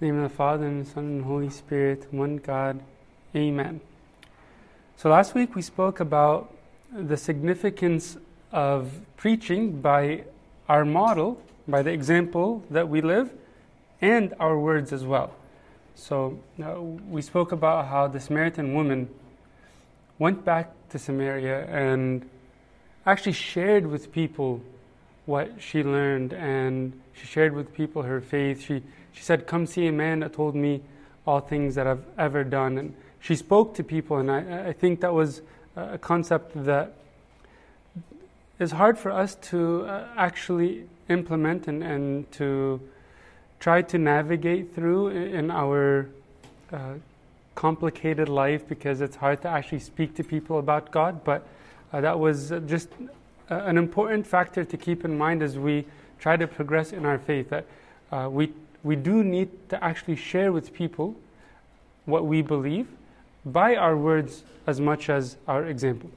The name of the Father, and the Son, and the Holy Spirit, one God. Amen. So last week we spoke about the significance of preaching by our model, by the example that we live, and our words as well. So uh, we spoke about how the Samaritan woman went back to Samaria and actually shared with people what she learned and she shared with people her faith. She she said, Come see a man that told me all things that I've ever done. And she spoke to people, and I, I think that was a concept that is hard for us to uh, actually implement and, and to try to navigate through in our uh, complicated life because it's hard to actually speak to people about God. But uh, that was just an important factor to keep in mind as we try to progress in our faith. That uh, we we do need to actually share with people what we believe by our words as much as our example.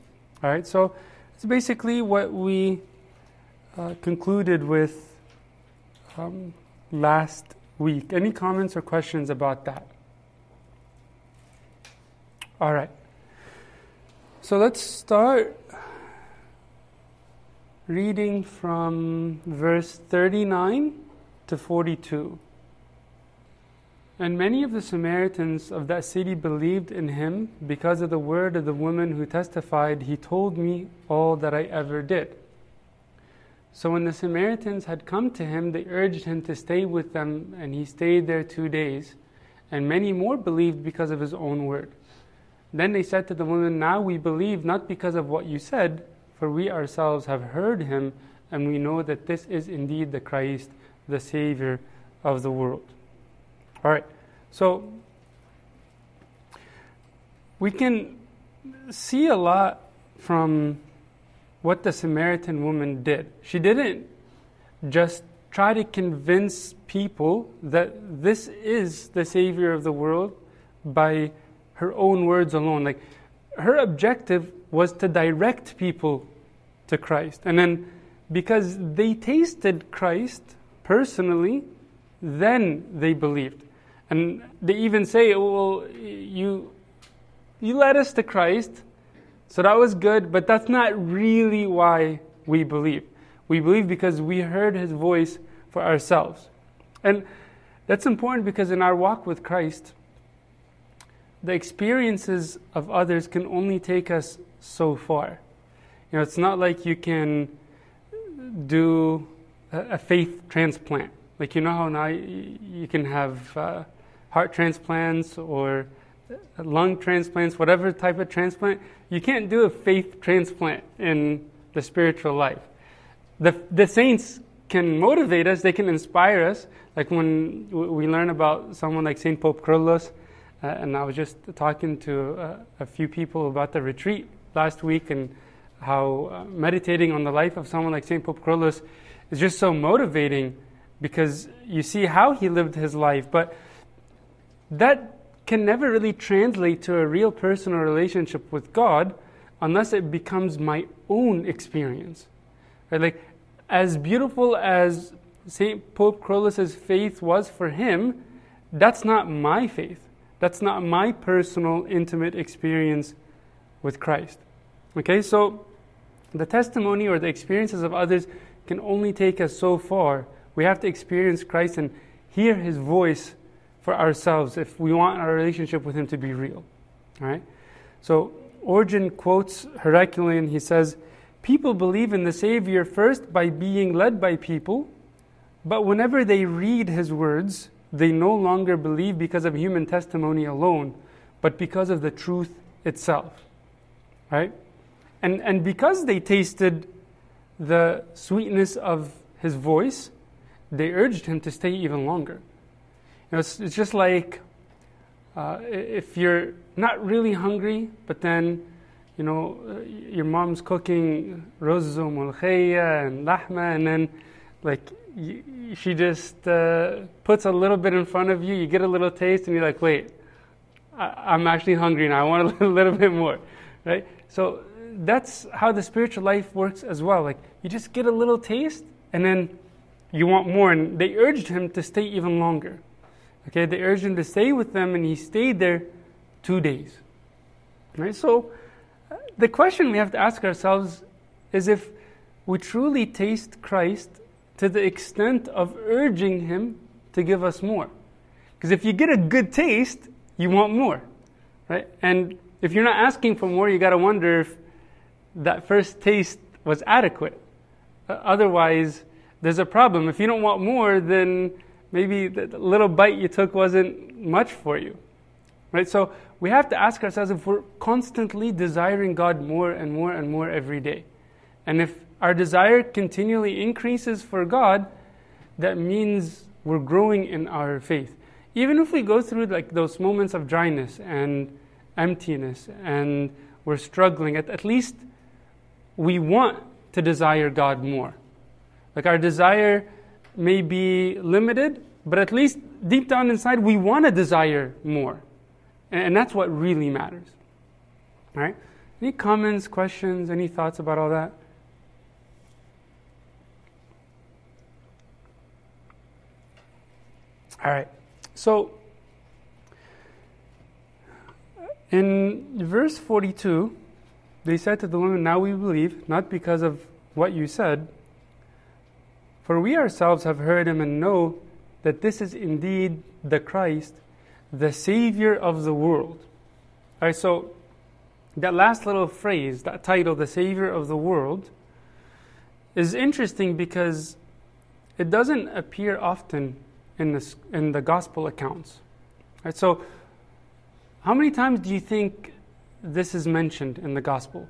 All right, so it's basically what we uh, concluded with um, last week. Any comments or questions about that? All right. So let's start reading from verse 39 to 42. And many of the Samaritans of that city believed in him because of the word of the woman who testified, He told me all that I ever did. So when the Samaritans had come to him, they urged him to stay with them, and he stayed there two days. And many more believed because of his own word. Then they said to the woman, Now we believe not because of what you said, for we ourselves have heard him, and we know that this is indeed the Christ, the Savior of the world. All right, so we can see a lot from what the Samaritan woman did. She didn't just try to convince people that this is the Savior of the world by her own words alone. Like, her objective was to direct people to Christ. And then, because they tasted Christ personally, then they believed. And they even say, well, you, you led us to Christ, so that was good, but that's not really why we believe. We believe because we heard his voice for ourselves. And that's important because in our walk with Christ, the experiences of others can only take us so far. You know, it's not like you can do a, faith transplant. Like, you know how now you can have. Uh, heart transplants or lung transplants, whatever type of transplant, you can't do a faith transplant in the spiritual life. The, the saints can motivate us, they can inspire us. Like when we learn about someone like St. Pope Kyrillos, uh, and I was just talking to uh, a few people about the retreat last week and how uh, meditating on the life of someone like St. Pope Kyrillos is just so motivating because you see how he lived his life. But that can never really translate to a real personal relationship with God unless it becomes my own experience. Right? Like, as beautiful as St. Pope Kyrillos' faith was for him, that's not my faith. That's not my personal, intimate experience with Christ. Okay, so the testimony or the experiences of others can only take us so far. We have to experience Christ and hear his voice for ourselves if we want our relationship with Him to be real. All right? So, Origen quotes Heracleon. He says, People believe in the Savior first by being led by people, but whenever they read His words, they no longer believe because of human testimony alone, but because of the truth itself. Right? And, and because they tasted the sweetness of His voice, they urged Him to stay even longer. Know, it's, it's just like uh, if you're not really hungry, but then, you know, your mom's cooking mulkhaya and lahma, and then, like, she just uh, puts a little bit in front of you, you get a little taste, and you're like, wait, I, am actually hungry now, I want a little bit more, right? So that's how the spiritual life works as well. Like, you just get a little taste, and then you want more, and they urged him to stay even longer. Okay, they urged him to stay with them, and he stayed there two days. Right? So, uh, the question we have to ask ourselves is if we truly taste Christ to the extent of urging him to give us more. Because if you get a good taste, you want more. Right? And if you're not asking for more, you got to wonder if that first taste was adequate. Uh, otherwise, there's a problem. If you don't want more, then maybe the little bite you took wasn't much for you. Right? So we have to ask ourselves if we're constantly desiring God more and more and more every day. And if our desire continually increases for God, that means we're growing in our faith. Even if we go through like those moments of dryness and emptiness and we're struggling, at, at least we want to desire God more. Like our desire may be limited, but at least deep down inside, we want to desire more. And that's what really matters. All right? Any comments, questions, any thoughts about all that? All right. So, in verse 42, they said to the woman, Now we believe, not because of what you said, for we ourselves have heard him and know that this is indeed the Christ, the Savior of the world. All right, so that last little phrase, that title, the Savior of the world, is interesting because it doesn't appear often in the, in the gospel accounts. Right, so, how many times do you think this is mentioned in the gospel?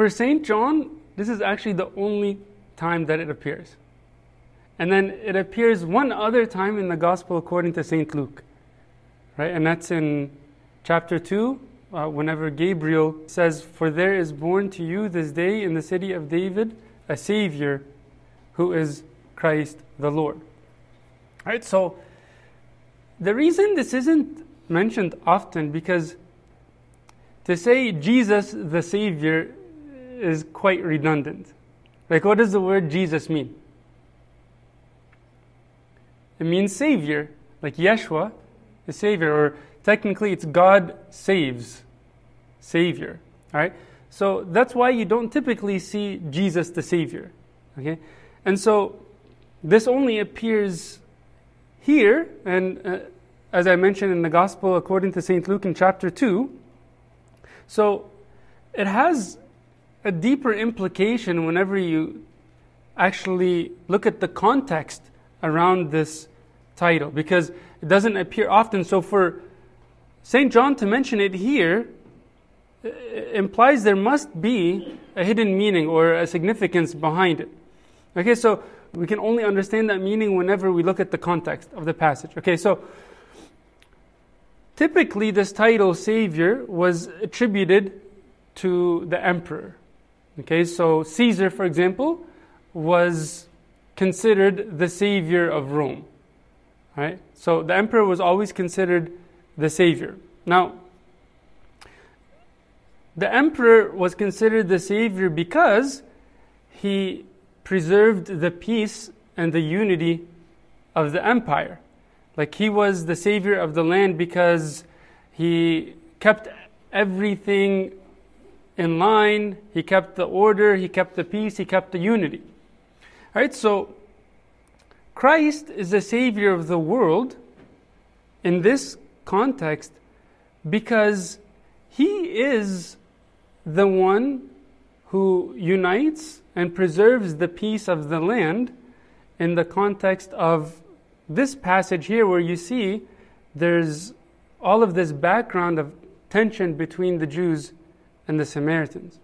For St. John, this is actually the only time that it appears. And then it appears one other time in the Gospel according to St. Luke. Right? And that's in chapter 2, uh, whenever Gabriel says, For there is born to you this day in the city of David a Savior who is Christ the Lord. Right? So the reason this isn't mentioned often because to say Jesus the Savior is quite redundant. Like, what does the word Jesus mean? It means Savior, like Yeshua, the Savior, or technically it's God saves, Savior. All right? So that's why you don't typically see Jesus the Savior. Okay? And so this only appears here, and uh, as I mentioned in the Gospel according to St. Luke in chapter 2. So it has a deeper implication whenever you actually look at the context around this title because it doesn't appear often. So for St. John to mention it here uh, implies there must be a hidden meaning or a significance behind it. Okay, so we can only understand that meaning whenever we look at the context of the passage. Okay, so typically this title, Savior, was attributed to the emperor. Okay, so Caesar, for example, was considered the savior of Rome. Right? So the emperor was always considered the savior. Now, the emperor was considered the savior because he preserved the peace and the unity of the empire. Like he was the savior of the land because he kept everything in line, he kept the order, he kept the peace, he kept the unity. All right, so Christ is the Savior of the world in this context because he is the one who unites and preserves the peace of the land in the context of this passage here, where you see there's all of this background of tension between the Jews and the Samaritans.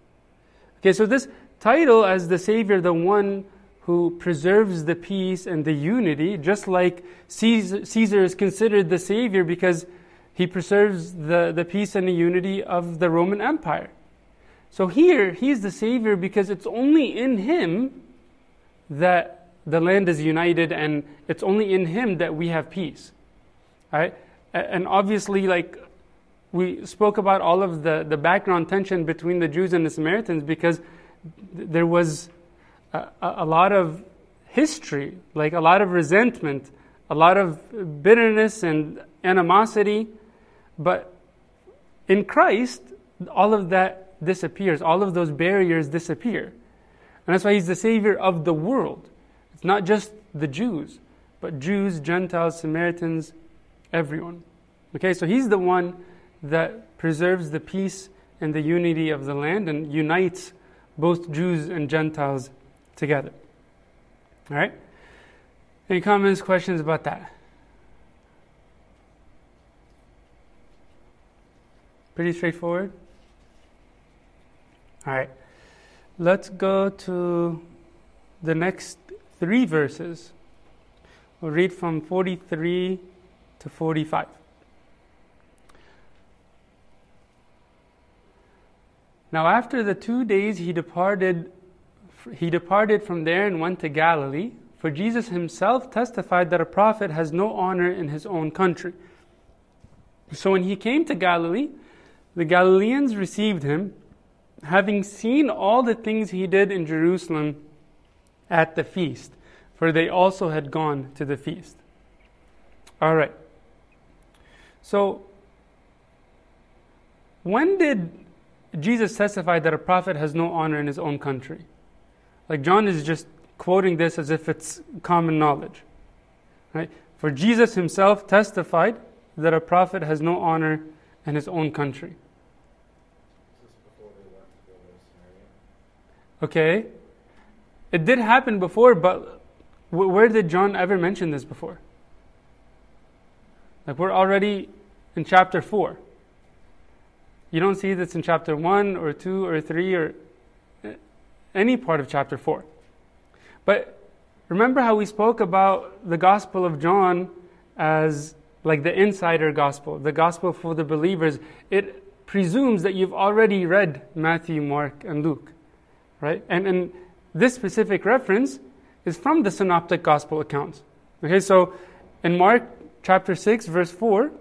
Okay, so this title as the Savior, the one who preserves the peace and the unity, just like Caesar, Caesar is considered the Savior because he preserves the, the peace and the unity of the Roman Empire. So here, he's the Savior because it's only in him that the land is united and it's only in him that we have peace. Right? And obviously, like we spoke about all of the, the background tension between the Jews and the Samaritans because there was a, a lot of history, like a lot of resentment, a lot of bitterness and animosity. But in Christ, all of that disappears, all of those barriers disappear. And that's why he's the Savior of the world. It's not just the Jews, but Jews, Gentiles, Samaritans, everyone. Okay, so he's the one that preserves the peace and the unity of the land and unites both Jews and Gentiles together. All right? Any comments, questions about that? Pretty straightforward? All right. Let's go to the next three verses. We'll read from 43 to 45. Now, after the two days, he departed. He departed from there and went to Galilee. For Jesus himself testified that a prophet has no honor in his own country. So when he came to Galilee, the Galileans received him, having seen all the things he did in Jerusalem at the feast, for they also had gone to the feast. All right. So, when did Jesus testified that a prophet has no honor in his own country? Like, John is just quoting this as if it's common knowledge. Right? For Jesus himself testified that a prophet has no honor in his own country. Okay. It did happen before, but where did John ever mention this before? Like we're already in chapter 4. You don't see this in chapter 1 or 2 or 3 or any part of chapter 4. But remember how we spoke about the Gospel of John as like the insider gospel, the gospel for the believers. It presumes that you've already read Matthew, Mark, and Luke, right? And, and this specific reference is from the synoptic gospel accounts. Okay, so in Mark chapter 6, verse 4,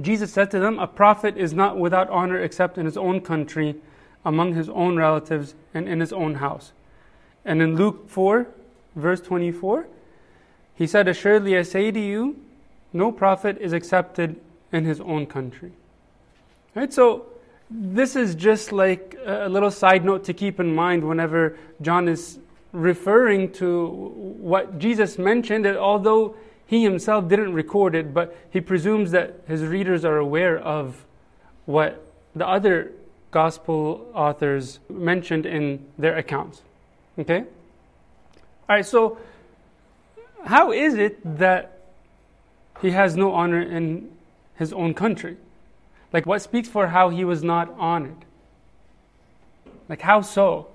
Jesus said to them, A prophet is not without honor except in his own country, among his own relatives, and in his own house. And in Luke 4, verse 24, he said, Assuredly I say to you, no prophet is accepted in his own country. Right? So, this is just like a little side note to keep in mind whenever John is referring to what Jesus mentioned, that although he himself didn't record it, but he presumes that his readers are aware of what the other gospel authors mentioned in their accounts. Okay? All right, so how is it that he has no honor in his own country? Like, what speaks for how he was not honored? Like, how so?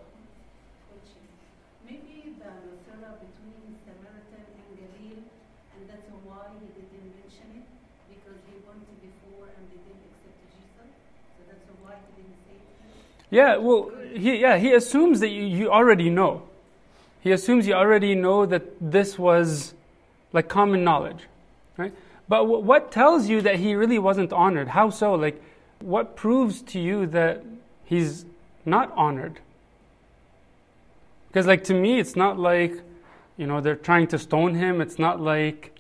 Yeah, well, he, yeah, he assumes that you, you already know. He assumes you already know that this was like common knowledge, right? But w- what tells you that he really wasn't honored? How so? Like, what proves to you that he's not honored? Because, like, to me, it's not like, you know, they're trying to stone him. It's not like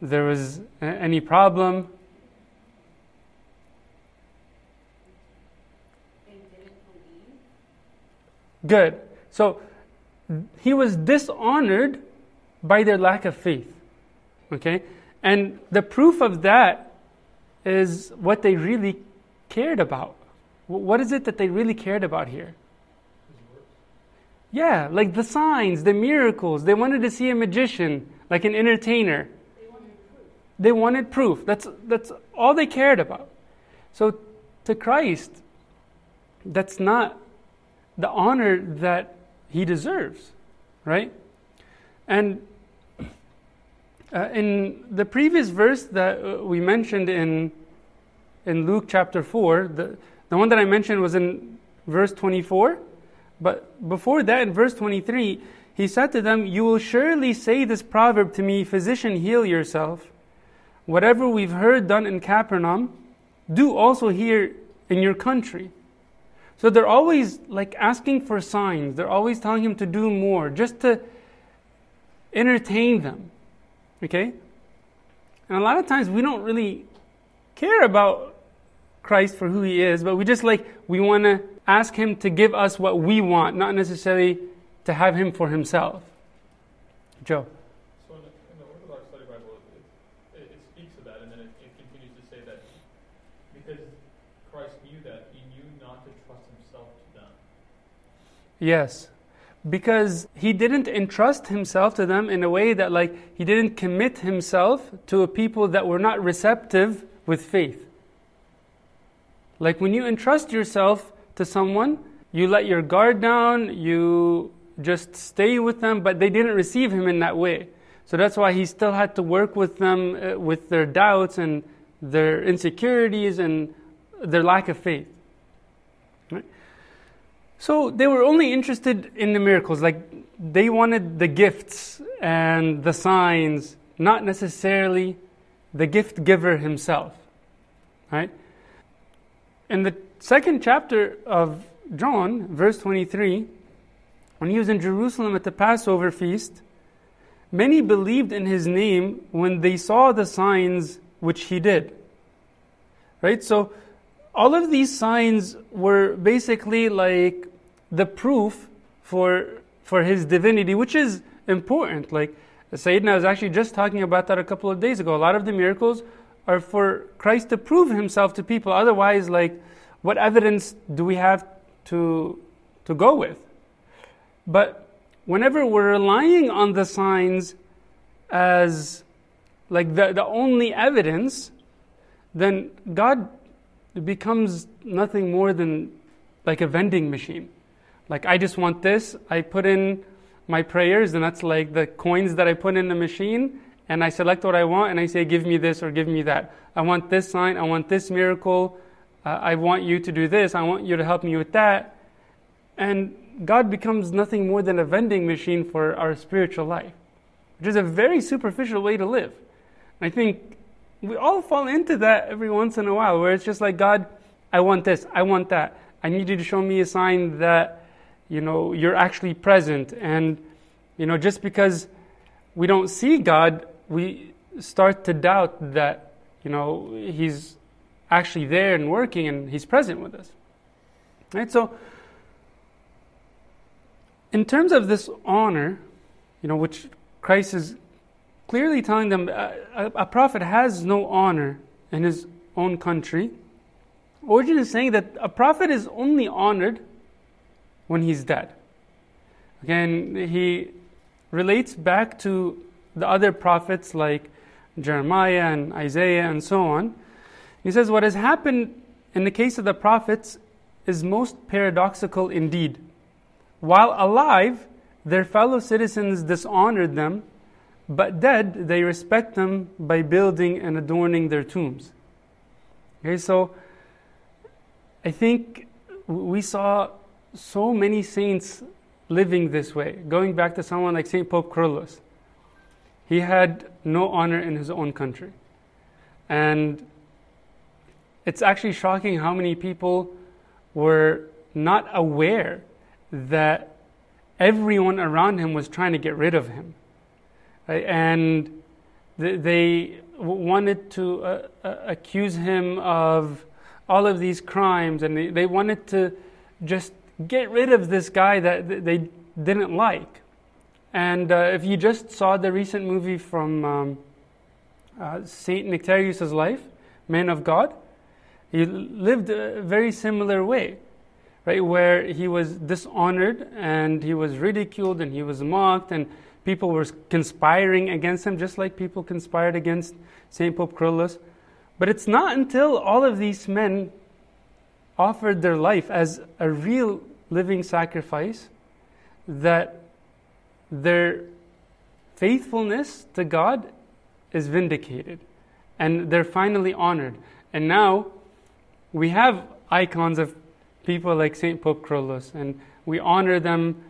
there was any problem. Good. So he was dishonored by their lack of faith. Okay? And the proof of that is what they really cared about. What is it that they really cared about here? Yeah, like the signs, the miracles. They wanted to see a magician, like an entertainer. They wanted proof. They wanted proof. That's, that's all they cared about. So to Christ, that's not the honor that he deserves, right? And uh, in the previous verse that uh, we mentioned in, in Luke chapter 4, the, the one that I mentioned was in verse 24. But before that, in verse 23, he said to them, You will surely say this proverb to me, Physician, heal yourself. Whatever we've heard done in Capernaum, do also here in your country. So they're always like asking for signs. They're always telling him to do more, just to entertain them. Okay? And a lot of times we don't really care about Christ for who he is, but we just like, we want to ask him to give us what we want, not necessarily to have him for himself. Joe. So in the, in the Orthodox Study Bible, it, it, it speaks of that, and then it, it continues to say that because Christ knew that, he knew not to trust himself to them. Yes. Because he didn't entrust himself to them in a way that, like, he didn't commit himself to a people that were not receptive with faith. Like, when you entrust yourself to someone, you let your guard down, you just stay with them, but they didn't receive him in that way. So that's why he still had to work with them uh, with their doubts and their insecurities and their lack of faith. So they were only interested in the miracles, like they wanted the gifts and the signs, not necessarily the gift giver himself. Right? In the second chapter of John, verse 23, when he was in Jerusalem at the Passover feast, many believed in his name when they saw the signs which he did. Right? So, all of these signs were basically like the proof for, for his divinity, which is important. Like, Sayyidina was actually just talking about that a couple of days ago. A lot of the miracles are for Christ to prove himself to people. Otherwise, like, what evidence do we have to, to go with? But whenever we're relying on the signs as like the, the only evidence, then God becomes nothing more than like a vending machine. Like, I just want this, I put in my prayers, and that's like the coins that I put in the machine, and I select what I want, and I say, Give me this or give me that. I want this sign, I want this miracle, uh, I want you to do this, I want you to help me with that. And God becomes nothing more than a vending machine for our spiritual life, which is a very superficial way to live. I think we all fall into that every once in a while, where it's just like, God, I want this, I want that. I need you to show me a sign that, you know, you're actually present. And, you know, just because we don't see God, we start to doubt that, you know, He's actually there and working and He's present with us. Right? So, in terms of this honor, you know, which Christ is clearly telling them uh, a, a, prophet has no honor in his own country. Origen is saying that a prophet is only honored when he's dead. Again, he relates back to the other prophets like Jeremiah and Isaiah and so on. He says, What has happened in the case of the prophets is most paradoxical indeed. While alive, their fellow citizens dishonored them, but dead, they respect them by building and adorning their tombs. Okay, so I think we saw so many saints living this way. Going back to someone like St. Pope Kyrillos, he had no honor in his own country. And it's actually shocking how many people were not aware that everyone around him was trying to get rid of him. And they wanted to uh, uh, accuse him of all of these crimes, and they wanted to just get rid of this guy that they didn't like. And uh, if you just saw the recent movie from um, uh, Saint Nectarius' life, Man of God, he lived a very similar way right, where he was dishonored and he was ridiculed and he was mocked and people were conspiring against him, just like people conspired against St. Pope Kyrillos. But it's not until all of these men offered their life as a real living sacrifice that their faithfulness to God is vindicated and they're finally honored. And now we have icons of people like St. Pope Kyrillos, and we honor them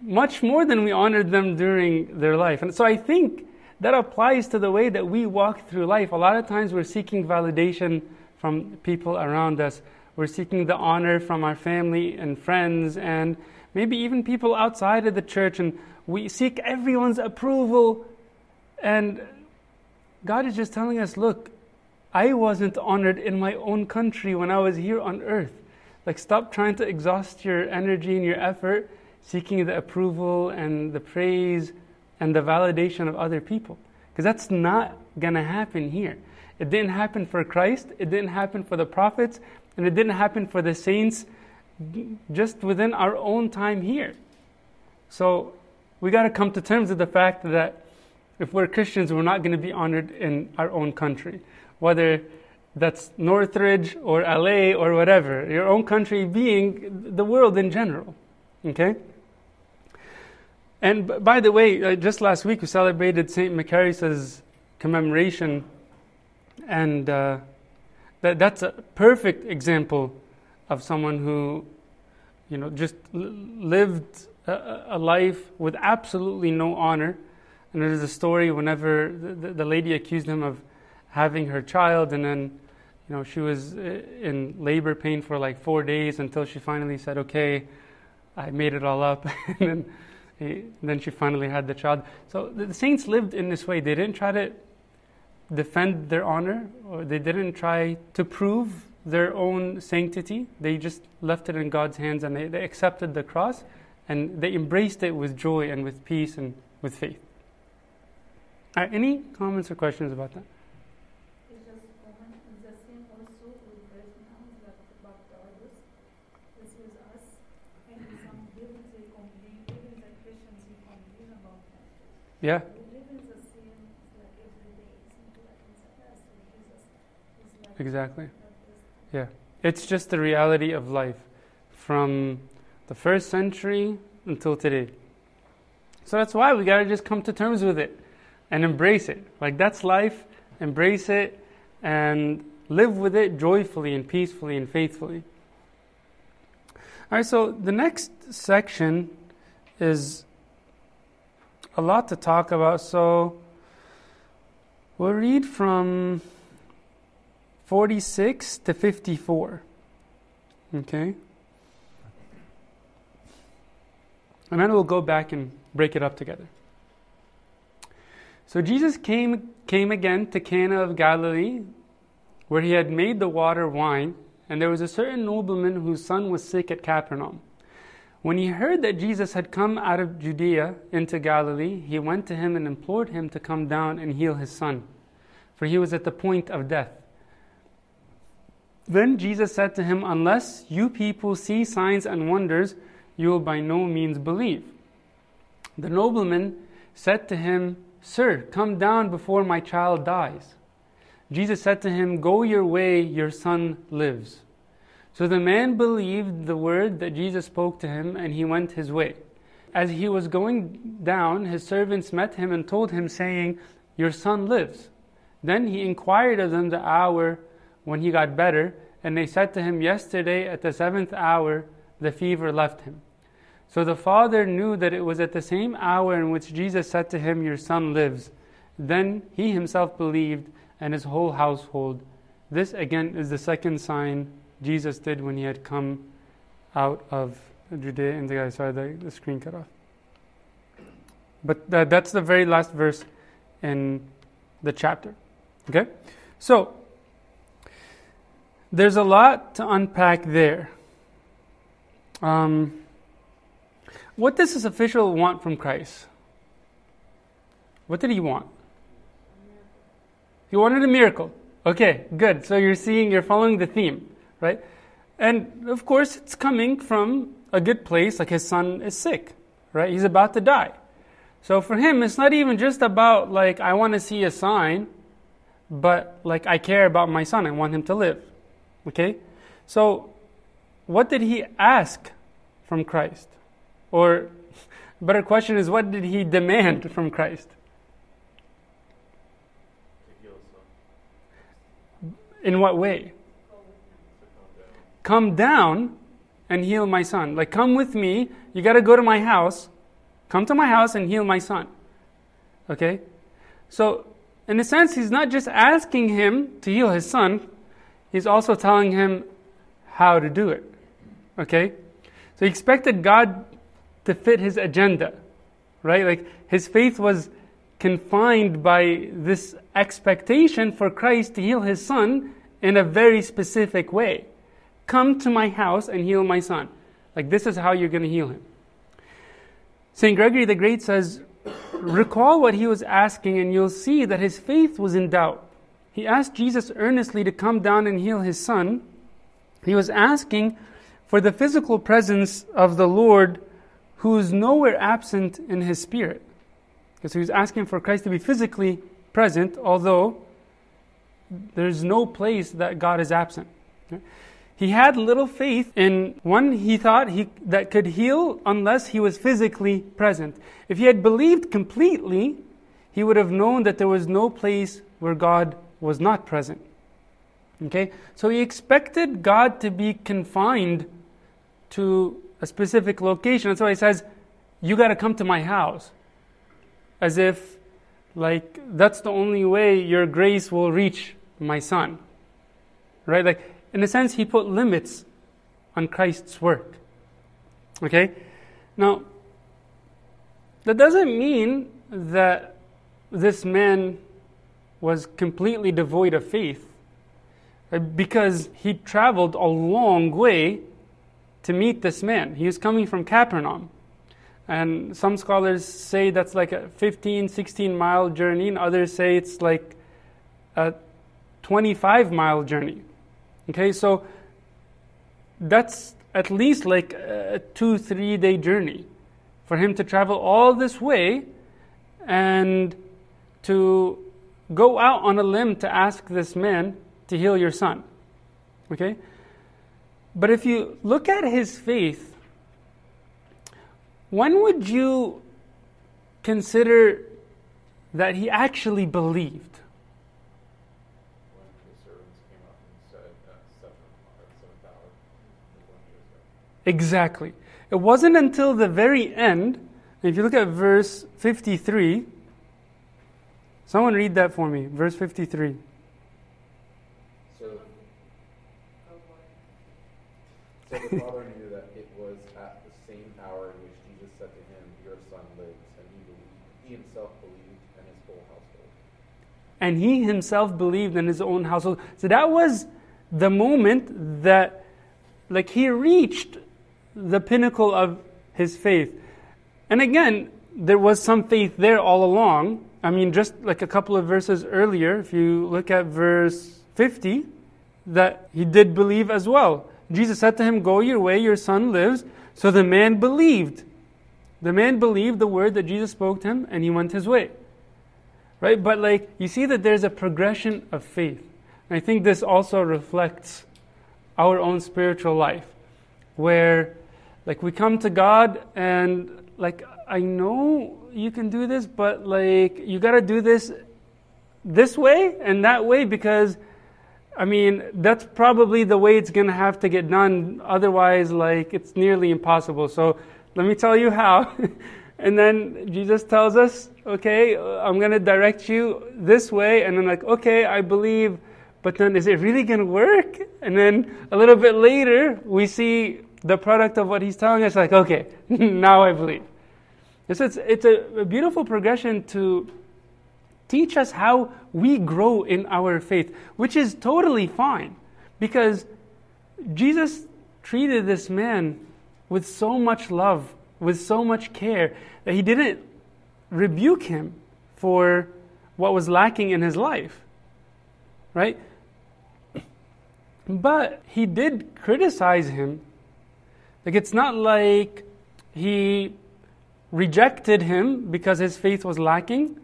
much more than we honored them during their life. And so I think that applies to the way that we walk through life. A lot of times we're seeking validation from people around us We're seeking the honor from our family and friends and maybe even people outside of the church. And we seek everyone's approval. And God is just telling us look, I wasn't honored in my own country when I was here on earth. Like, stop trying to exhaust your energy and your effort seeking the approval and the praise and the validation of other people. Because that's not going to happen here. It didn't happen for Christ, it didn't happen for the prophets, and it didn't happen for the saints just within our own time here. So we got to come to terms with the fact that if we're Christians, we're not going to be honored in our own country. Whether that's Northridge or LA or whatever, your own country being the world in general. Okay? And by the way, uh, just last week we celebrated St. Macarius' commemoration, and uh, that, that's a perfect example of someone who, you know, just lived a, a, life with absolutely no honor. And there's a story whenever the, the lady accused him of having her child, and then, you know, she was uh, in labor pain for like four days until she finally said, "Okay, I made it all up," and then he, then she finally had the child. So the saints lived in this way. They didn't try to defend their honor, or they didn't try to prove their own sanctity. They just left it in God's hands and they, they accepted the cross and they embraced it with joy and with peace and with faith. Right, any comments or questions about that? Yeah. Exactly. Yeah. It's just the reality of life from the first century until today. So that's why we got to just come to terms with it and embrace it. Like that's life, embrace it and live with it joyfully and peacefully and faithfully. All right, so the next section is a lot to talk about, so we'll read from 46 to 54. Okay? And then we'll go back and break it up together. So Jesus came, came again to Cana of Galilee, where he had made the water wine, and there was a certain nobleman whose son was sick at Capernaum. When he heard that Jesus had come out of Judea into Galilee, he went to him and implored him to come down and heal his son, for he was at the point of death. Then Jesus said to him, Unless you people see signs and wonders, you will by no means believe. The nobleman said to him, Sir, come down before my child dies. Jesus said to him, Go your way, your son lives. So the man believed the word that Jesus spoke to him, and he went his way. As he was going down, his servants met him and told him, saying, Your son lives. Then he inquired of them the hour when he got better, and they said to him, Yesterday at the seventh hour the fever left him. So the father knew that it was at the same hour in which Jesus said to him, Your son lives. Then he himself believed, and his whole household. This again is the second sign Jesus did when he had come out of Judea and the sorry the, the screen cut off. But that, that's the very last verse in the chapter. Okay? So there's a lot to unpack there. Um, what does this official want from Christ? What did he want? He wanted a miracle. Okay, good. So you're seeing, you're following the theme right? And of course, it's coming from a good place, like his son is sick, right? He's about to die. So for him, it's not even just about like, I want to see a sign, but like, I care about my son. I want him to live. Okay? So, what did he ask from Christ? Or, better question is, what did he demand from Christ? In what way? come down and heal my son. Like, come with me. You got to go to my house. Come to my house and heal my son. Okay? So, in a sense, he's not just asking him to heal his son, he's also telling him how to do it. Okay? So he expected God to fit his agenda, right? Like his faith was confined by this expectation for Christ to heal his son in a very specific way. Come to my house and heal my son. Like, this is how you're going to heal him. St. Gregory the Great says, Recall what he was asking, and you'll see that his faith was in doubt. He asked Jesus earnestly to come down and heal his son. He was asking for the physical presence of the Lord who is nowhere absent in his spirit. Because he was asking for Christ to be physically present, although there's no place that God is absent. He had little faith in one he thought he, that could heal unless he was physically present. If he had believed completely, he would have known that there was no place where God was not present. Okay? So he expected God to be confined to a specific location. That's why he says, You got to come to my house. As if, like, that's the only way your grace will reach my son. Right? Like, in a sense, he put limits on Christ's work. Okay? Now, that doesn't mean that this man was completely devoid of faith uh, because he traveled a long way to meet this man. He was coming from Capernaum. And some scholars say that's like a 15, 16 mile journey, and others say it's like a 25 mile journey. Okay, so that's at least like a two, three day journey for him to travel all this way and to go out on a limb to ask this man to heal your son. Okay? But if you look at his faith, when would you consider that he actually believed? Exactly. It wasn't until the very end, if you look at verse 53, someone read that for me, verse 53. So, so the father knew that it was at the same hour in which Jesus said to him, Your son lives, and he, believed, he himself believed, and his whole household. And he himself believed in his own household. So that was the moment that, like, he reached the pinnacle of his faith. And again, there was some faith there all along. I mean, just like a couple of verses earlier, if you look at verse 50, that he did believe as well. Jesus said to him, Go your way, your son lives. So the man believed. The man believed the word that Jesus spoke to him, and he went his way. Right? But like, you see that there's a progression of faith. And I think this also reflects our own spiritual life, where like we come to God and like I know you can do this, but like you got to do this this way and that way because I mean, that's probably the way it's going to have to get done. Otherwise, like, it's nearly impossible. So, let me tell you how. and then Jesus tells us, okay, I'm going to direct you this way. And then, like, okay, I believe, but then is it really going to work? And then a little bit later, we see the product of what he's telling us, like, okay, now I believe. It's, it's, a, a beautiful progression to teach us how we grow in our faith, which is totally fine because Jesus treated this man with so much love, with so much care, that he didn't rebuke him for what was lacking in his life. Right? But he did criticize him like it's not like he rejected him because his faith was lacking,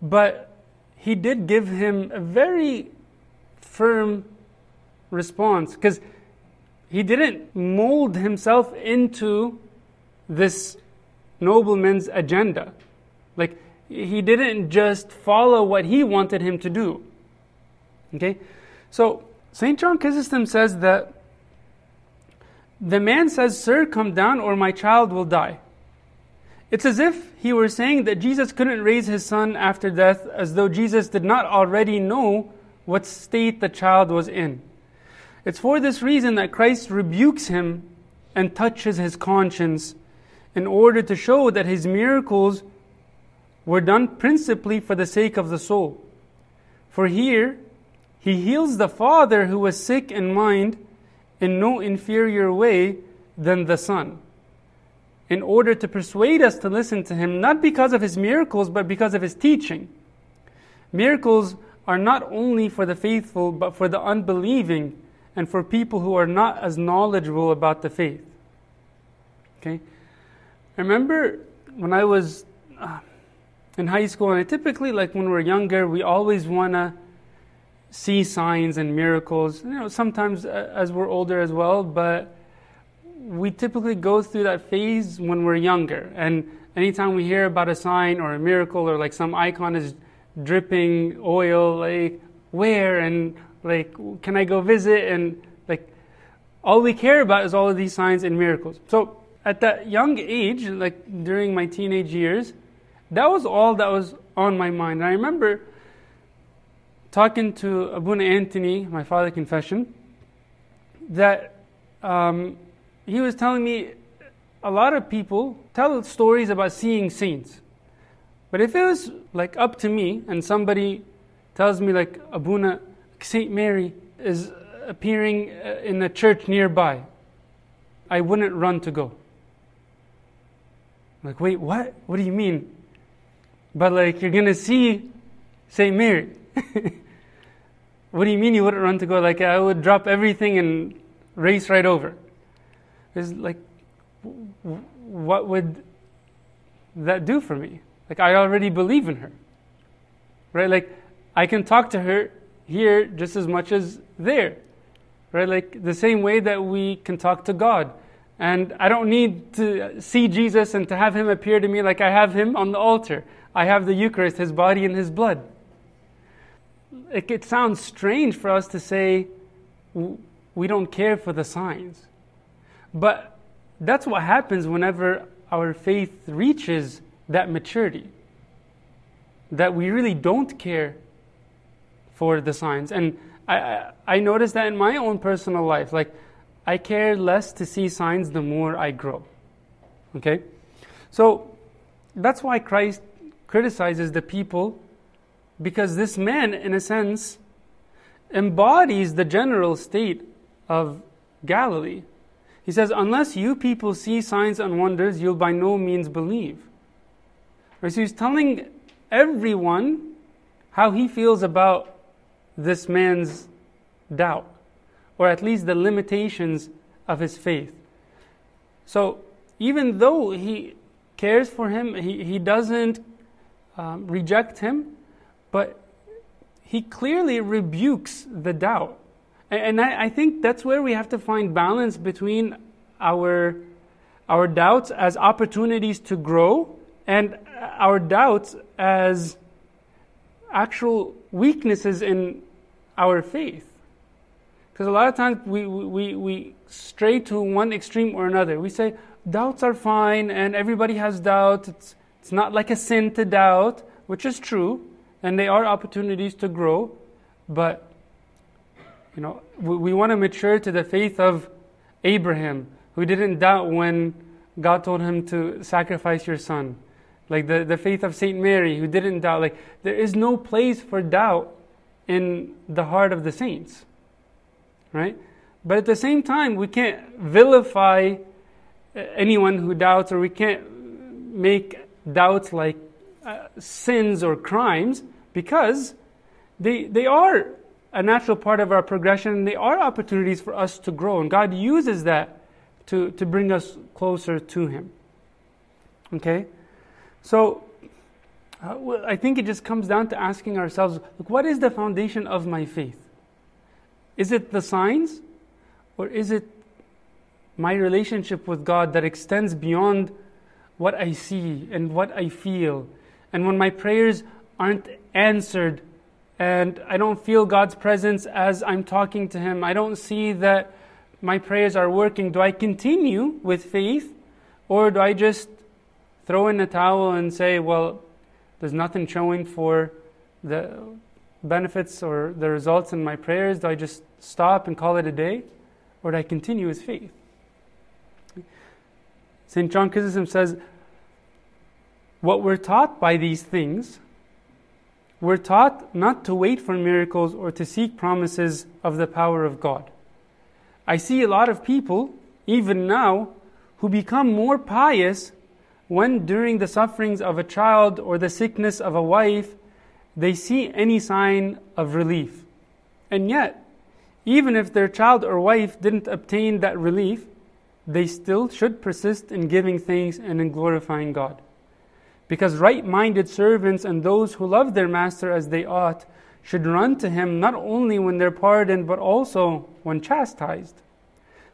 but he did give him a very firm response because he didn't mold himself into this nobleman's agenda. Like, he didn't just follow what he wanted him to do. Okay? So, St. John Chrysostom says that the man says, Sir, come down, or my child will die. It's as if he were saying that Jesus couldn't raise his son after death, as though Jesus did not already know what state the child was in. It's for this reason that Christ rebukes him and touches his conscience in order to show that his miracles were done principally for the sake of the soul. For here, he heals the Father who was sick in mind in no inferior way than the Son, in order to persuade us to listen to him, not because of his miracles, but because of his teaching. Miracles are not only for the faithful, but for the unbelieving and for people who are not as knowledgeable about the faith. Okay? I remember when I was uh, in high school, and I typically, like when we're younger, we always want to see signs and miracles. You know, sometimes uh, as we're older as well, but we typically go through that phase when we're younger. And anytime we hear about a sign or a miracle or like some icon is dripping oil, like where and like can I go visit and like all we care about is all of these signs and miracles. So at that young age, like during my teenage years, that was all that was on my mind. And I remember talking to Abuna Anthony, my father confession, that um, he was telling me a lot of people tell stories about seeing saints. But if it was like up to me and somebody tells me like Abuna Saint Mary is appearing uh, in a church nearby, I wouldn't run to go. Like, wait, what? What do you mean? But like, you're gonna see Saint Mary. what do you mean you wouldn't run to go? Like, I would drop everything and race right over. It's like, what would that do for me? Like, I already believe in her. Right? Like, I can talk to her here just as much as there. Right? Like, the same way that we can talk to God. And I don't need to see Jesus and to have him appear to me like I have him on the altar. I have the Eucharist, his body and his blood. It, it sounds strange for us to say we don't care for the signs. But that's what happens whenever our faith reaches that maturity. That we really don't care for the signs. And I, I, noticed that in my own personal life. Like, I care less to see signs the more I grow. Okay? So, that's why Christ criticizes the people because this man, in a sense, embodies the general state of Galilee. He says, Unless you people see signs and wonders, you'll by no means believe. Right, so he's telling everyone how he feels about this man's doubt, or at least the limitations of his faith. So even though he cares for him, he, he doesn't um, reject him, but he clearly rebukes the doubt. And, I, I think that's where we have to find balance between our, our doubts as opportunities to grow and our doubts as actual weaknesses in our faith. Because a lot of times we, we, we stray to one extreme or another. We say, doubts are fine and everybody has doubts. It's, it's not like a sin to doubt, which is true, and they are opportunities to grow. But, you know, we, we want to mature to the faith of Abraham, who didn't doubt when God told him to sacrifice your son. Like the, the faith of St. Mary, who didn't doubt. Like, there is no place for doubt in the heart of the saints. Right? But at the same time, we can't vilify anyone who doubts, or we can't make doubts like uh, sins or crimes because they, they are a natural part of our progression and they are opportunities for us to grow. And God uses that to, to bring us closer to Him. Okay? So, uh, I think it just comes down to asking ourselves look, what is the foundation of my faith? Is it the signs? Or is it my relationship with God that extends beyond what I see and what I feel? And when my prayers aren't answered and I don't feel God's presence as I'm talking to Him, I don't see that my prayers are working, do I continue with faith or do I just throw in the towel and say, well, there's nothing showing for the benefits or the results in my prayers? Do I just stop and call it a day? Or do I continue with faith? St. John Chrysostom says, What we're taught by these things, we're taught not to wait for miracles or to seek promises of the power of God. I see a lot of people, even now, who become more pious when during the sufferings of a child or the sickness of a wife, they see any sign of relief. And yet, even if their child or wife didn't obtain that relief, they still should persist in giving thanks and in glorifying God. Because right minded servants and those who love their master as they ought should run to him not only when they're pardoned, but also when chastised.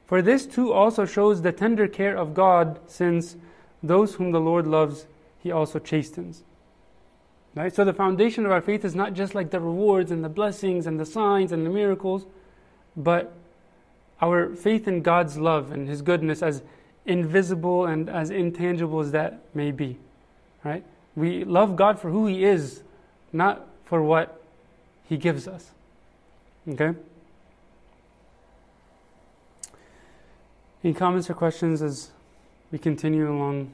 For this too also shows the tender care of God, since those whom the Lord loves, he also chastens. Right? So the foundation of our faith is not just like the rewards and the blessings and the signs and the miracles, but our faith in God's love and his goodness as invisible and as intangible as that may be. Right? We love God for who he is, not for what he gives us. Okay? Any comments or questions as we continue along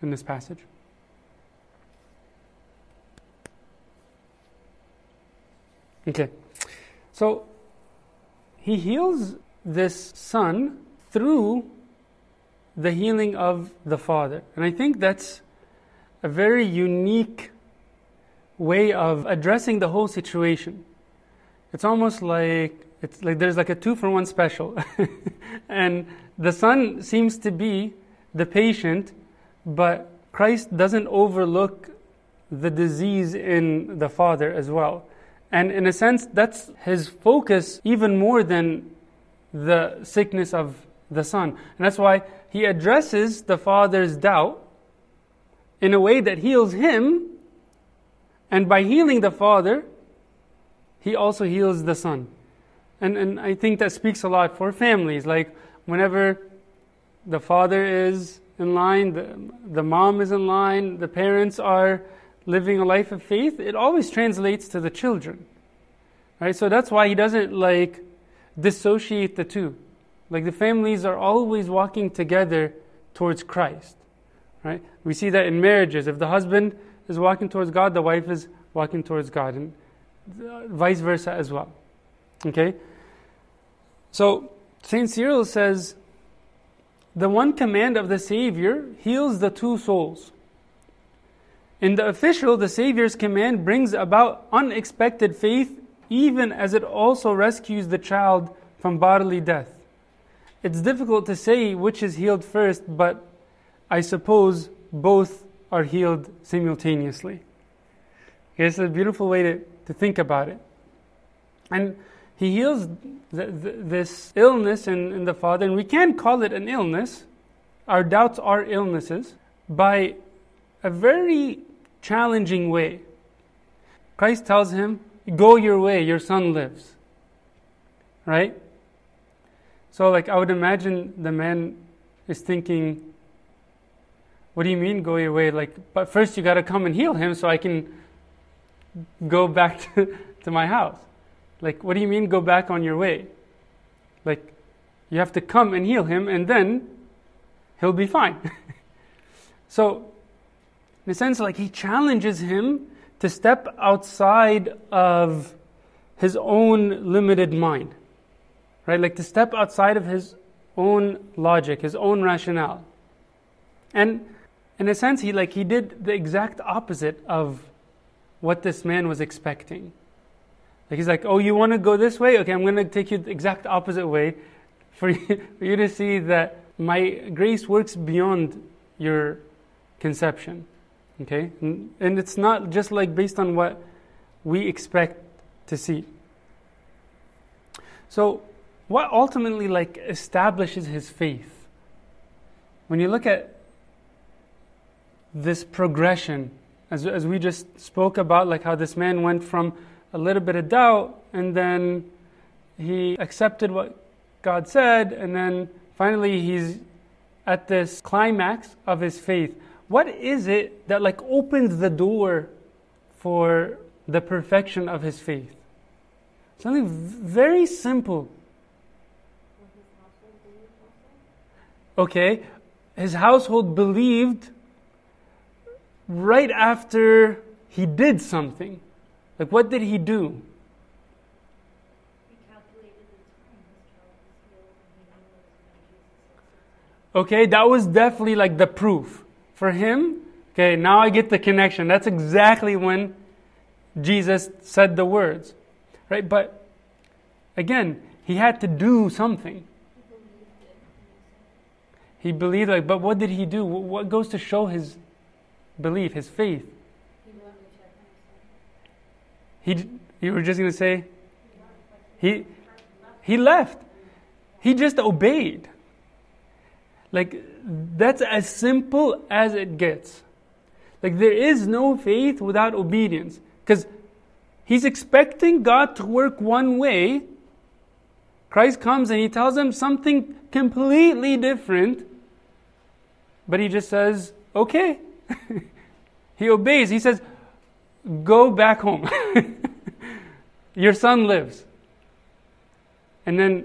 in this passage? Okay. So he heals this son through the healing of the father. And I think that's a very unique way of addressing the whole situation. It's almost like it's like there's like a two for one special. and the son seems to be the patient, but Christ doesn't overlook the disease in the father as well. And in a sense, that's his focus even more than the sickness of the son. And that's why he addresses the father's doubt in a way that heals him. And by healing the father, he also heals the son. And, and I think that speaks a lot for families. Like, whenever the father is in line, the, the mom is in line, the parents are living a life of faith, it always translates to the children. Right? So that's why he doesn't like dissociate the two. Like the families are always walking together towards Christ. Right? We see that in marriages. If the husband is walking towards God, the wife is walking towards God, and uh, vice versa as well. Okay? So, St. Cyril says the one command of the Savior heals the two souls. In the official, the Savior's command brings about unexpected faith, even as it also rescues the child from bodily death. It's difficult to say which is healed first, but I suppose both are healed simultaneously. It's a beautiful way to, to think about it. And he heals the, the, this illness in, in the father, and we can call it an illness. Our doubts are illnesses by a very challenging way. Christ tells him, Go your way, your son lives. Right? So, like, I would imagine the man is thinking, What do you mean, go your way? Like, but first you got to come and heal him so I can go back to, to my house. Like, what do you mean go back on your way? Like, you have to come and heal him, and then he'll be fine. so, in a sense, like, he challenges him to step outside of his own limited mind, right? Like, to step outside of his own logic, his own rationale. And in a sense, he like he did the exact opposite of what this man was expecting. Like he's like, oh, you want to go this way? Okay, I'm going to take you the exact opposite way for you, for you to see that my grace works beyond your conception. Okay? And, and it's not just like based on what we expect to see. So, what ultimately like establishes his faith? When you look at this progression, as, as we just spoke about, like how this man went from a little bit of doubt, and then he accepted what God said, and then finally he's at this climax of his faith. What is it that like opens the door for the perfection of his faith? Something very simple. Okay, his household believed right after he did something. Like, what did he do? Okay, that was definitely like the proof. For him, okay, now I get the connection. That's exactly when Jesus said the words. Right? But again, he had to do something. He believed like but what did he do? What goes to show his belief, his faith? He you were just going to say he he left. He just obeyed. Like, that's as simple as it gets. Like, there is no faith without obedience. Because he's expecting God to work one way. Christ comes and he tells him something completely different. But he just says, okay. he obeys. He says, go back home. Your son lives. And then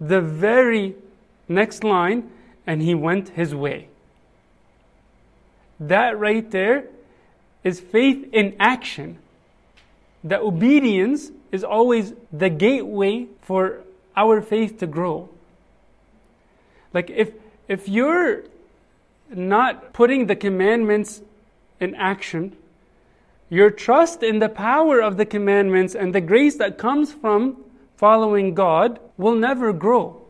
the very next line and he went his way. That right there is faith in action. The obedience is always the gateway for our faith to grow. Like if if you're not putting the commandments in action, your trust in the power of the commandments and the grace that comes from following God will never grow.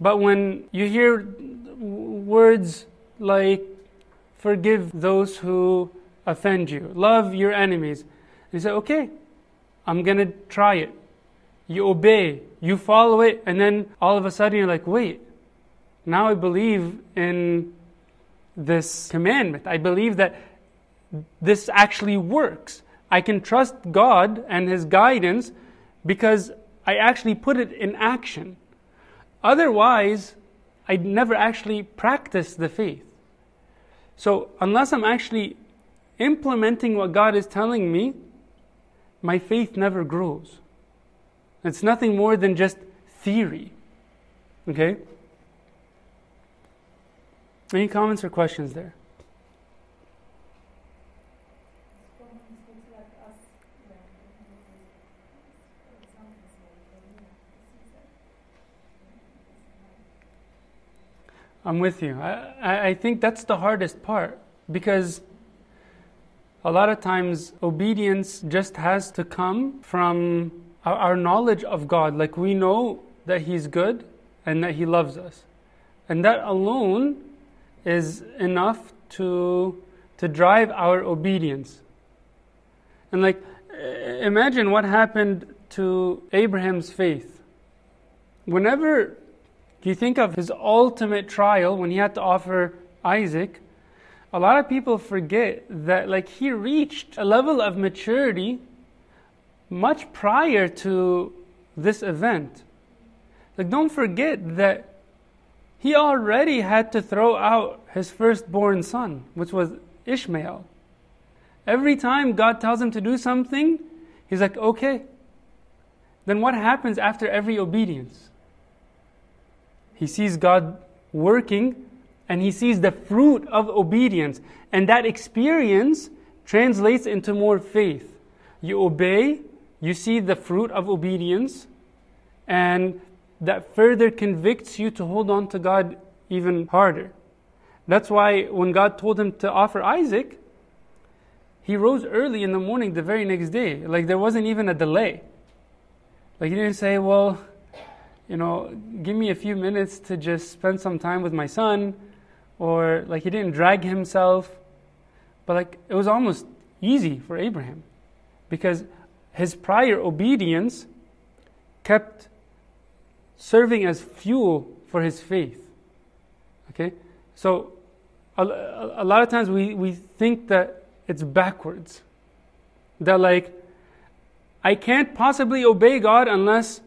But when you hear words like, forgive those who offend you, love your enemies, you say, okay, I'm going to try it. You obey, you follow it, and then all of a sudden you're like, wait, now I believe in this commandment. I believe that this actually works. I can trust God and His guidance because I actually put it in action. Otherwise, I'd never actually practice the faith. So, unless I'm actually implementing what God is telling me, my faith never grows. It's nothing more than just theory. Okay? Any comments or questions there? I'm with you. I, I think that's the hardest part because a lot of times obedience just has to come from our, knowledge of God. Like we know that He's good and that He loves us. And that alone is enough to, to drive our obedience. And like, imagine what happened to Abraham's faith. Whenever you think of his ultimate trial when he had to offer Isaac, a lot of people forget that like he reached a level of maturity much prior to this event. Like don't forget that he already had to throw out his firstborn son, which was Ishmael. Every time God tells him to do something, he's like, okay. Then what happens after every obedience? He sees God working and he sees the fruit of obedience. And that experience translates into more faith. You obey, you see the fruit of obedience, and that further convicts you to hold on to God even harder. That's why when God told him to offer Isaac, he rose early in the morning the very next day. Like there wasn't even a delay. Like he didn't say, well, you know, give me a few minutes to just spend some time with my son, or like he didn't drag himself, but like it was almost easy for Abraham because his prior obedience kept serving as fuel for his faith. Okay? So, a, a, lot of times we, we think that it's backwards. That, like, I can't possibly obey God unless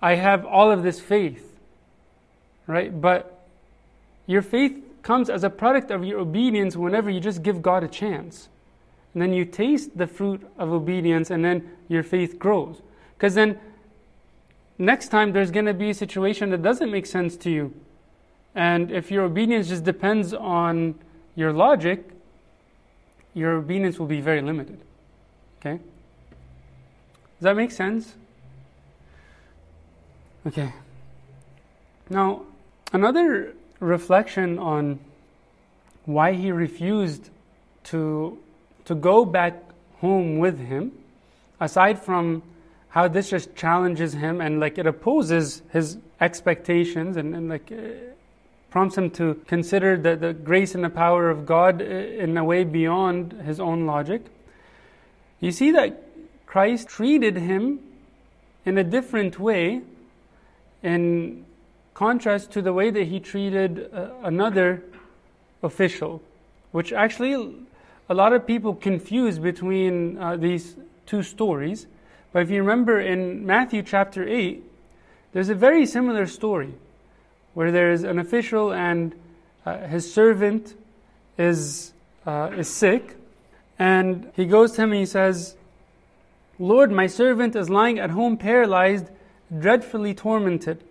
I have all of this faith, right? But your faith comes as a product of your obedience whenever you just give God a chance. and then you taste the fruit of obedience, and then your faith grows. Because then next time there's going to be a situation that doesn't make sense to you. And if your obedience just depends on your logic, your obedience will be very limited. Okay? Does that make sense? Okay. Now, another reflection on why he refused to, to go back home with him, aside from how this just challenges him and like it opposes his expectations and, and like uh, prompts him to consider the, the grace and the power of God uh, in a way beyond his own logic. You see that Christ treated him in a different way in contrast to the way that he treated uh, another official, which actually a lot of people confuse between uh, these two stories. But if you remember in Matthew chapter 8, there's a very similar story where there's an official and uh, his servant is, uh, is sick, and he goes to him and he says, Lord, my servant is lying at home paralyzed, dreadfully tormented.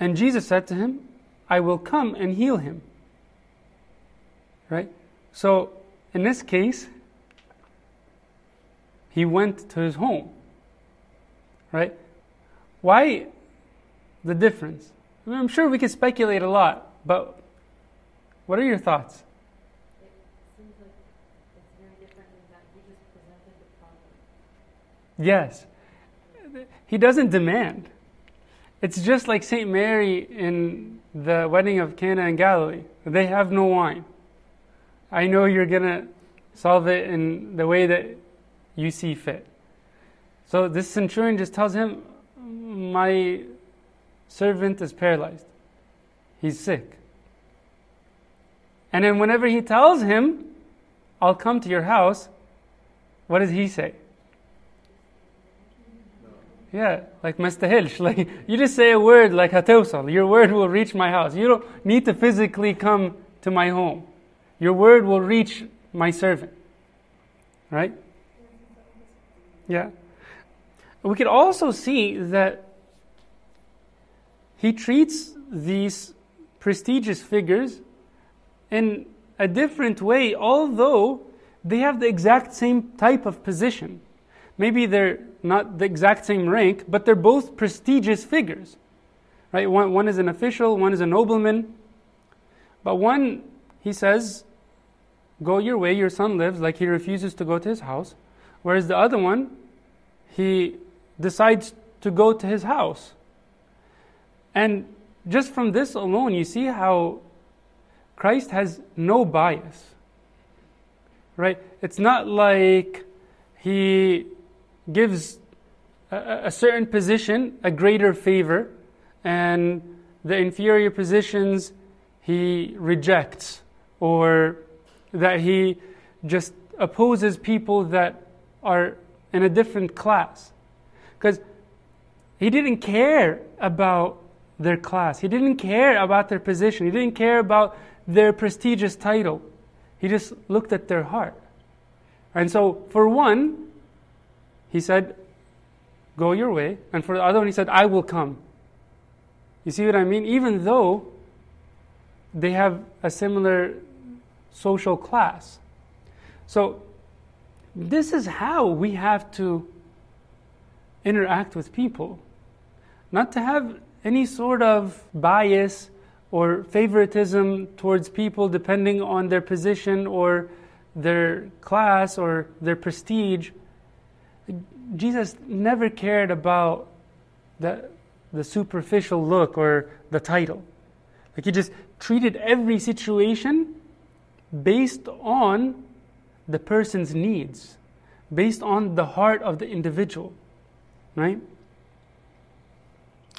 And Jesus said to him, I will come and heal him. Right? So, in this case, he went to his home. Right? Why the difference? I mean, I'm sure we could speculate a lot, but what are your thoughts? Yes. He doesn't demand. It's just like St. Mary in the wedding of Cana in Galilee. They have no wine. I know you're going to solve it in the way that you see fit. So this centurion just tells him, My servant is paralyzed. He's sick. And then whenever he tells him, I'll come to your house, what does he say? Yeah, like mastahilsh. Like you just say a word like hatewsal. Your word will reach my house. You don't need to physically come to my home. Your word will reach my servant. Right? Yeah. We could also see that he treats these prestigious figures in a different way, although they have the exact same type of position. Maybe they're not the exact same rank, but they're both prestigious figures. Right? One, one is an official, one is a nobleman. But one, he says, Go your way, your son lives, like he refuses to go to his house. Whereas the other one, he decides to go to his house. And just from this alone, you see how Christ has no bias. Right? It's not like he gives a, a certain position a greater favor, and the inferior positions he rejects, or that he just opposes people that are in a different class. Because he didn't care about their class, he didn't care about their position, he didn't care about their prestigious title. He just looked at their heart. And so, for one, he said, Go your way. And for the other one, he said, I will come. You see what I mean? Even though they have a similar social class. So, this is how we have to interact with people. Not to have any sort of bias or favoritism towards people depending on their position or their class or their prestige, Jesus never cared about the, the superficial look or the title. Like he just treated every situation based on the person's needs, based on the heart of the individual. Right?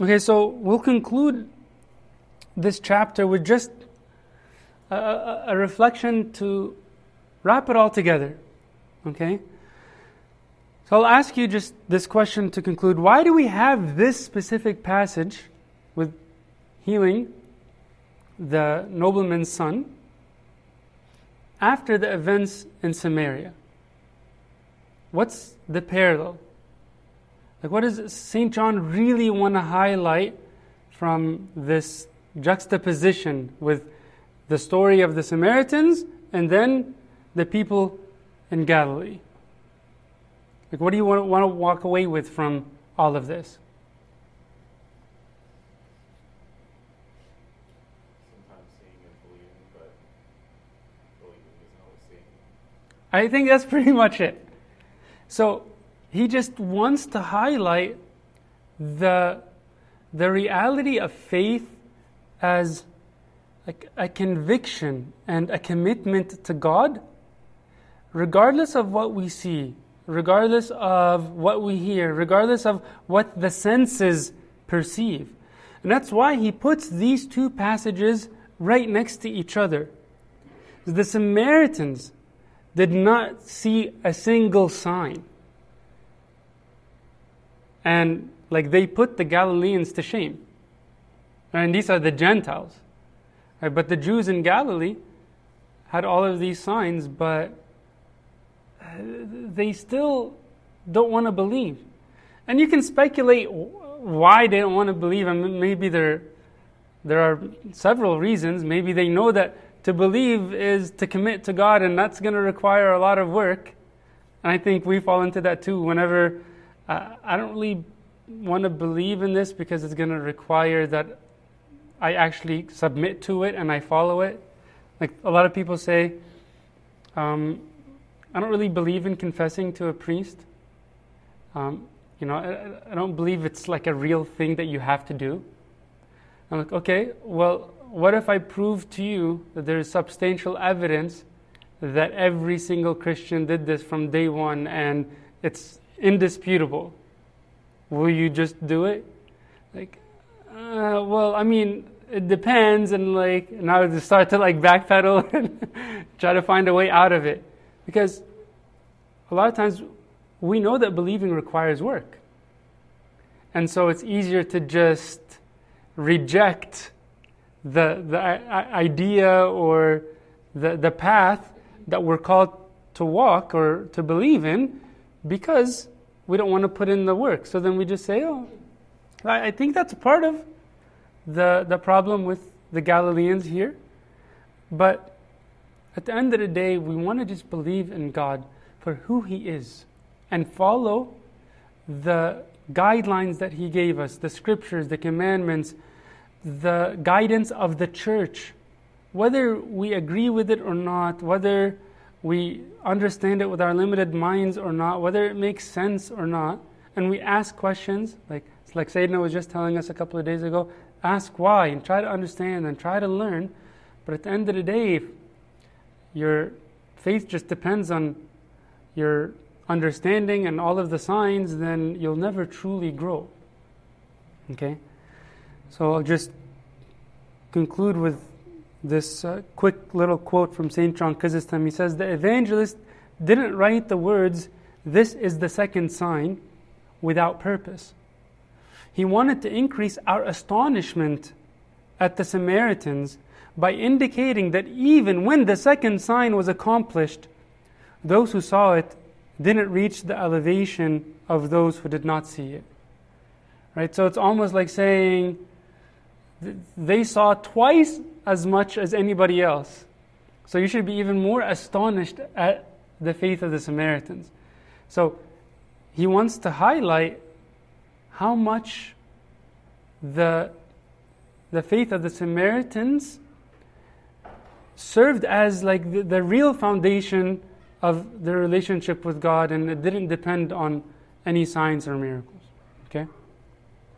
Okay, so we'll conclude this chapter with just a, a, a reflection to wrap it all together. Okay? So I'll ask you just this question to conclude. Why do we have this specific passage with healing the nobleman's son after the events in Samaria. What's the parallel? Like, what does St. John really want to highlight from this juxtaposition with the story of the Samaritans and then the people in Galilee? Like, what do you want, want to walk away with from all of this? Sometimes seeing and believing, but believing isn't always seeing. I think that's pretty much it. So he just wants to highlight the, the reality of faith as a, a conviction and a commitment to God, regardless of what we see, regardless of what we hear, regardless of what the senses perceive. And that's why he puts these two passages right next to each other. The Samaritans did not see a single sign. And like they put the Galileans to shame. And these are the Gentiles. Right? But the Jews in Galilee had all of these signs, but uh, they still don't want to believe. And you can speculate why they don't want to believe. I mean, maybe there, there are several reasons. Maybe they know that to believe is to commit to God, and that's going to require a lot of work. And I think we fall into that too. Whenever uh, I don't really want to believe in this because it's going to require that I actually submit to it and I follow it. Like a lot of people say, um, I don't really believe in confessing to a priest. Um, you know, I, I, don't believe it's like a real thing that you have to do. I'm like, okay, well, what if I prove to you that there is substantial evidence that every single Christian did this from day one and it's indisputable? Will you just do it? Like, uh, well, I mean, it depends, and like now to start to like backpedal and try to find a way out of it, because a lot of times we know that believing requires work, and so it's easier to just reject the, the idea or the, the path that we're called to walk or to believe in because we don't want to put in the work. So then we just say, oh, I, think that's part of the, the problem with the Galileans here. But at the end of the day, we want to just believe in God for who He is and follow the guidelines that He gave us, the scriptures, the commandments, the guidance of the church, whether we agree with it or not, whether we understand it with our limited minds or not, whether it makes sense or not, and we ask questions, like like Sayyidina was just telling us a couple of days ago, ask why and try to understand and try to learn. But at the end of the day, your faith just depends on your understanding and all of the signs, then you'll never truly grow. Okay? So I'll just conclude with this uh, quick little quote from St. John Chrysostom. He says, The evangelist didn't write the words, This is the second sign, without purpose. He wanted to increase our astonishment at the Samaritans by indicating that even when the second sign was accomplished, those who saw it didn't reach the elevation of those who did not see it. Right? So it's almost like saying, they saw twice as much as anybody else. So you should be even more astonished at the faith of the Samaritans. So he wants to highlight how much the, the faith of the Samaritans served as like the, the real foundation of their relationship with God and it didn't depend on any signs or miracles. Okay?